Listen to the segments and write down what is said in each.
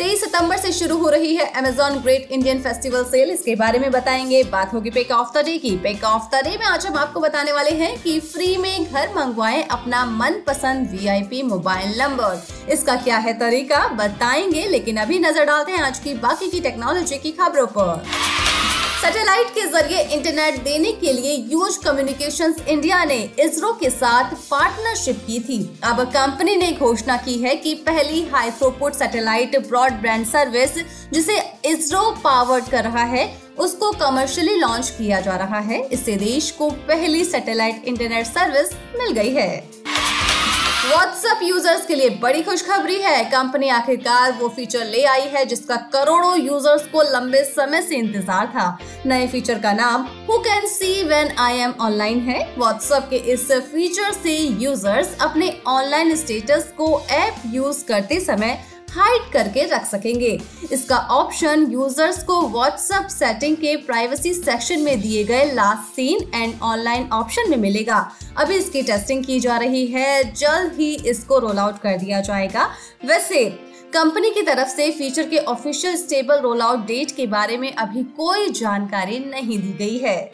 23 सितंबर से शुरू हो रही है Amazon great Indian festival sale इसके बारे में बताएँगे। बात होगी पेक ऑफ़ द डे की। पेक ऑफ़ द डे में आज हम आपको बताने वाले हैं कि फ्री में घर मंगवाएँ अपना मन मनपसंद वीआईपी मोबाइल नंबर इसका क्या है तरीका, बताएँगे, लेकिन अभी नज़र डालते हैं आज की बाकी की टेक्नोलॉजी की खबरों पर। सैटेलाइट के ज़रिए इंटरनेट देने के लिए यूज़ कम्युनिकेशंस इंडिया ने इसरो के साथ पार्टनरशिप की थी। अब कंपनी ने घोषणा की है कि पहली high throughput satellite broadband service, जिसे इसरो पावर्ड कर रहा है, उसको कमर्शियली लॉन्च किया जा रहा है। इससे देश को पहली सैटेलाइट इंटरनेट सर्विस मिल गई है। व्हाट्सएप यूज़र्स के लिए बड़ी खुशखबरी है। कंपनी आखिरकार वो फीचर ले आई है, जिसका करोड़ों यूज़र्स को लंबे समय से इंतज़ार था। नए फीचर का नाम who can see when I am online है। व्हाट्सएप के इस फीचर से यूज़र्स अपने ऑनलाइन स्टेटस को ऐप यूज़ करते समय हाइड करके रख सकेंगे। इसका ऑप्शन यूज़र्स को व्हाट्सएप सेटिंग के प्राइवेसी सेक्शन में दिए गए last seen and online option में मिलेगा। अभी इसकी टेस्टिंग की जा रही है। जल्द ही इसको रोल आउट कर दिया जाएगा। वैसे कंपनी की तरफ़ से फीचर के official stable roll out date के बारे में अभी कोई जानकारी नहीं दी गई है।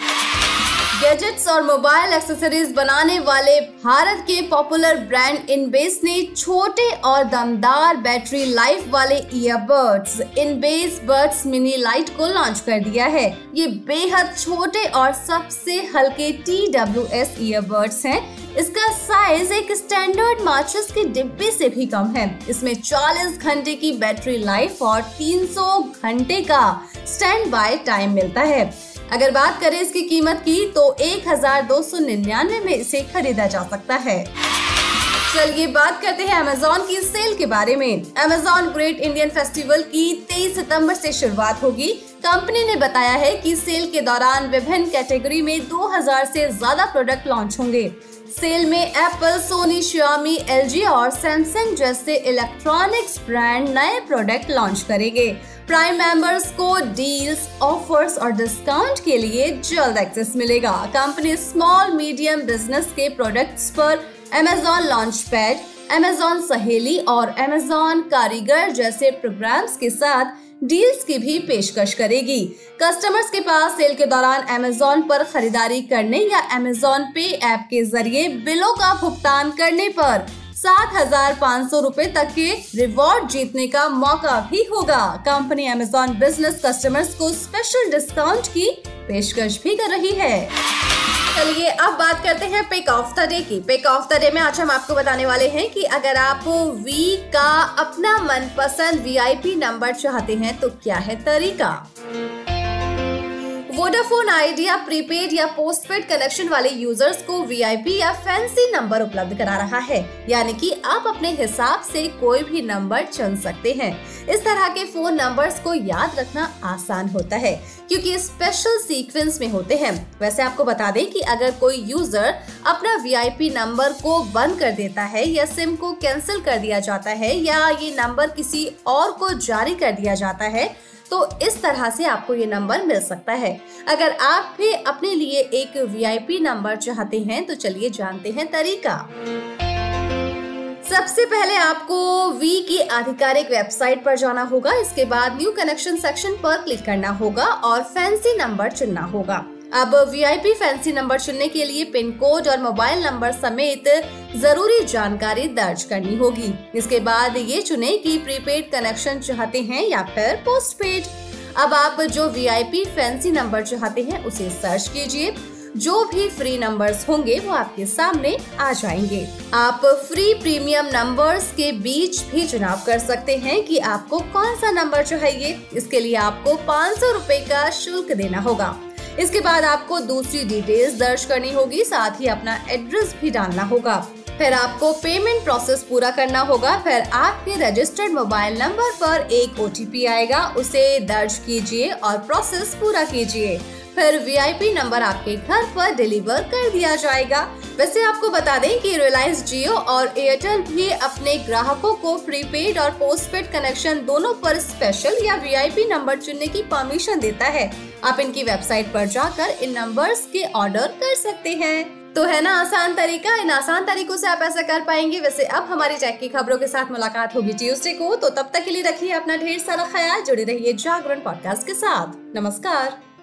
गैजेट्स और मोबाइल एक्सेसरीज बनाने वाले भारत के पॉपुलर ब्रांड इनबेस ने छोटे और दमदार बैटरी लाइफ वाले earbuds Inbase buds mini lite को लॉन्च कर दिया है। ये बेहद छोटे और सबसे हल्के टी डब्ल्यू एस ईयरबड्स हैं। इसका साइज़ एक स्टैंडर्ड माचिस के डिब्बे से भी कम है। इसमें 40 घंटे की बैटरी लाइफ और 300 घंटे का स्टैंड बाय टाइम मिलता है। अगर बात करें इसकी कीमत की तो एक हज़ार दो सौ निन्यानवे में इसे खरीदा जा सकता है। चलिए बात करते हैं अमेजोन की सेल के बारे में। अमेजोन ग्रेट इंडियन फेस्टिवल की 23 सितंबर से शुरुआत होगी। कंपनी ने बताया है कि सेल के दौरान विभिन्न कैटेगरी में 2000 से ज़्यादा प्रोडक्ट लॉन्च होंगे। सेल में एप्पल सोनी श्यामी एल और सैमसंग जैसे इलेक्ट्रॉनिक्स ब्रांड नए प्रोडक्ट लॉन्च करेंगे। प्राइम मेंबर्स को डील्स ऑफर्स और डिस्काउंट के लिए जल्द एक्सेस मिलेगा। कंपनी स्मॉल मीडियम बिज़नेस के प्रोडक्ट्स पर Amazon launch pad Amazon Saheli और अमेजोन कारीगर जैसे प्रोग्राम्स के साथ डील्स की भी पेशकश करेगी। कस्टमर्स के पास सेल के दौरान अमेजोन पर खरीदारी करने या अमेजोन पे ऐप के ज़रिए बिलों का भुगतान करने पर सात हज़ार पाँच सौ रूपए तक के रिवॉर्ड जीतने का मौका भी होगा। कंपनी अमेजोन बिज़नेस कस्टमर्स को स्पेशल डिस्काउंट की पेशकश भी कर रही है। चलिए, अब बात करते हैं पिक ऑफ़ द डे की। पिक ऑफ़ द डे में आज हम आपको बताने वाले हैं कि अगर आप वी का अपना मनपसंद वीआईपी नंबर चाहते हैं तो क्या है तरीका? वोडाफोन आइडिया प्रीपेड या पोस्टपेड कनेक्शन वाले यूज़र्स को वीआईपी या फैंसी नंबर उपलब्ध करा रहा है। यानी कि आप अपने हिसाब से कोई भी नंबर चुन सकते हैं। इस तरह के फ़ोन नंबर्स को याद रखना आसान होता है, क्योंकि स्पेशल सीक्वेंस में होते हैं। वैसे आपको बता दें कि अगर कोई यूज़र अपना वीआईपी नंबर को बंद कर देता है या सिम को कैंसिल कर दिया जाता है या ये नंबर किसी और को जारी कर दिया जाता है तो इस तरह से आपको ये नंबर मिल सकता है। अगर आप भी अपने लिए एक वीआईपी नंबर चाहते हैं तो चलिए जानते हैं तरीका। सबसे पहले आपको वी की आधिकारिक वेबसाइट पर जाना होगा। इसके बाद न्यू कनेक्शन सेक्शन पर क्लिक करना होगा और फैंसी नंबर चुनना होगा। अब वीआईपी फैंसी नंबर चुनने के लिए पिन कोड और मोबाइल नंबर समेत ज़रूरी जानकारी दर्ज करनी होगी। इसके बाद ये चुने कि प्रीपेड कनेक्शन चाहते हैं या फिर पोस्टपेड। अब आप जो वीआईपी फैंसी नंबर चाहते हैं, उसे सर्च कीजिए। जो भी फ्री नंबर्स होंगे, वो आपके सामने आ जाएँगे। आप फ्री प्रीमियम नंबर्स के बीच भी चुनाव कर सकते हैं कि आपको कौन सा नंबर चाहिए। इसके लिए आपको पाँच सौ का शुल्क देना होगा। इसके बाद आपको दूसरी डिटेल्स दर्ज करनी होगी, साथ ही अपना एड्रेस भी डालना होगा। फिर आपको पेमेंट प्रोसेस पूरा करना होगा। फिर आपके रजिस्टर्ड मोबाइल नंबर पर एक ओटीपी आएगा। उसे दर्ज कीजिए और प्रोसेस पूरा कीजिए। फिर वीआईपी नंबर आपके घर पर डिलीवर कर दिया जाएगा। वैसे आपको बता दें कि रिलायंस जियो और एयरटेल भी अपने ग्राहकों को प्रीपेड और पोस्टपेड कनेक्शन दोनों पर स्पेशल या वीआईपी नंबर चुनने की परमिशन देता है। आप इनकी वेबसाइट पर जाकर इन नंबर्स के ऑर्डर कर सकते हैं। तो है ना आसान तरीका? इन आसान तरीकों से आप ऐसा कर पाएँगे। वैसे अब हमारी चेक की खबरों के साथ मुलाकात होगी ट्यूसडे को। तो तब तक के लिए रखिए अपना ढेर सारा ख्याल। जुड़े रहिए जागरण पॉडकास्ट के साथ। नमस्कार।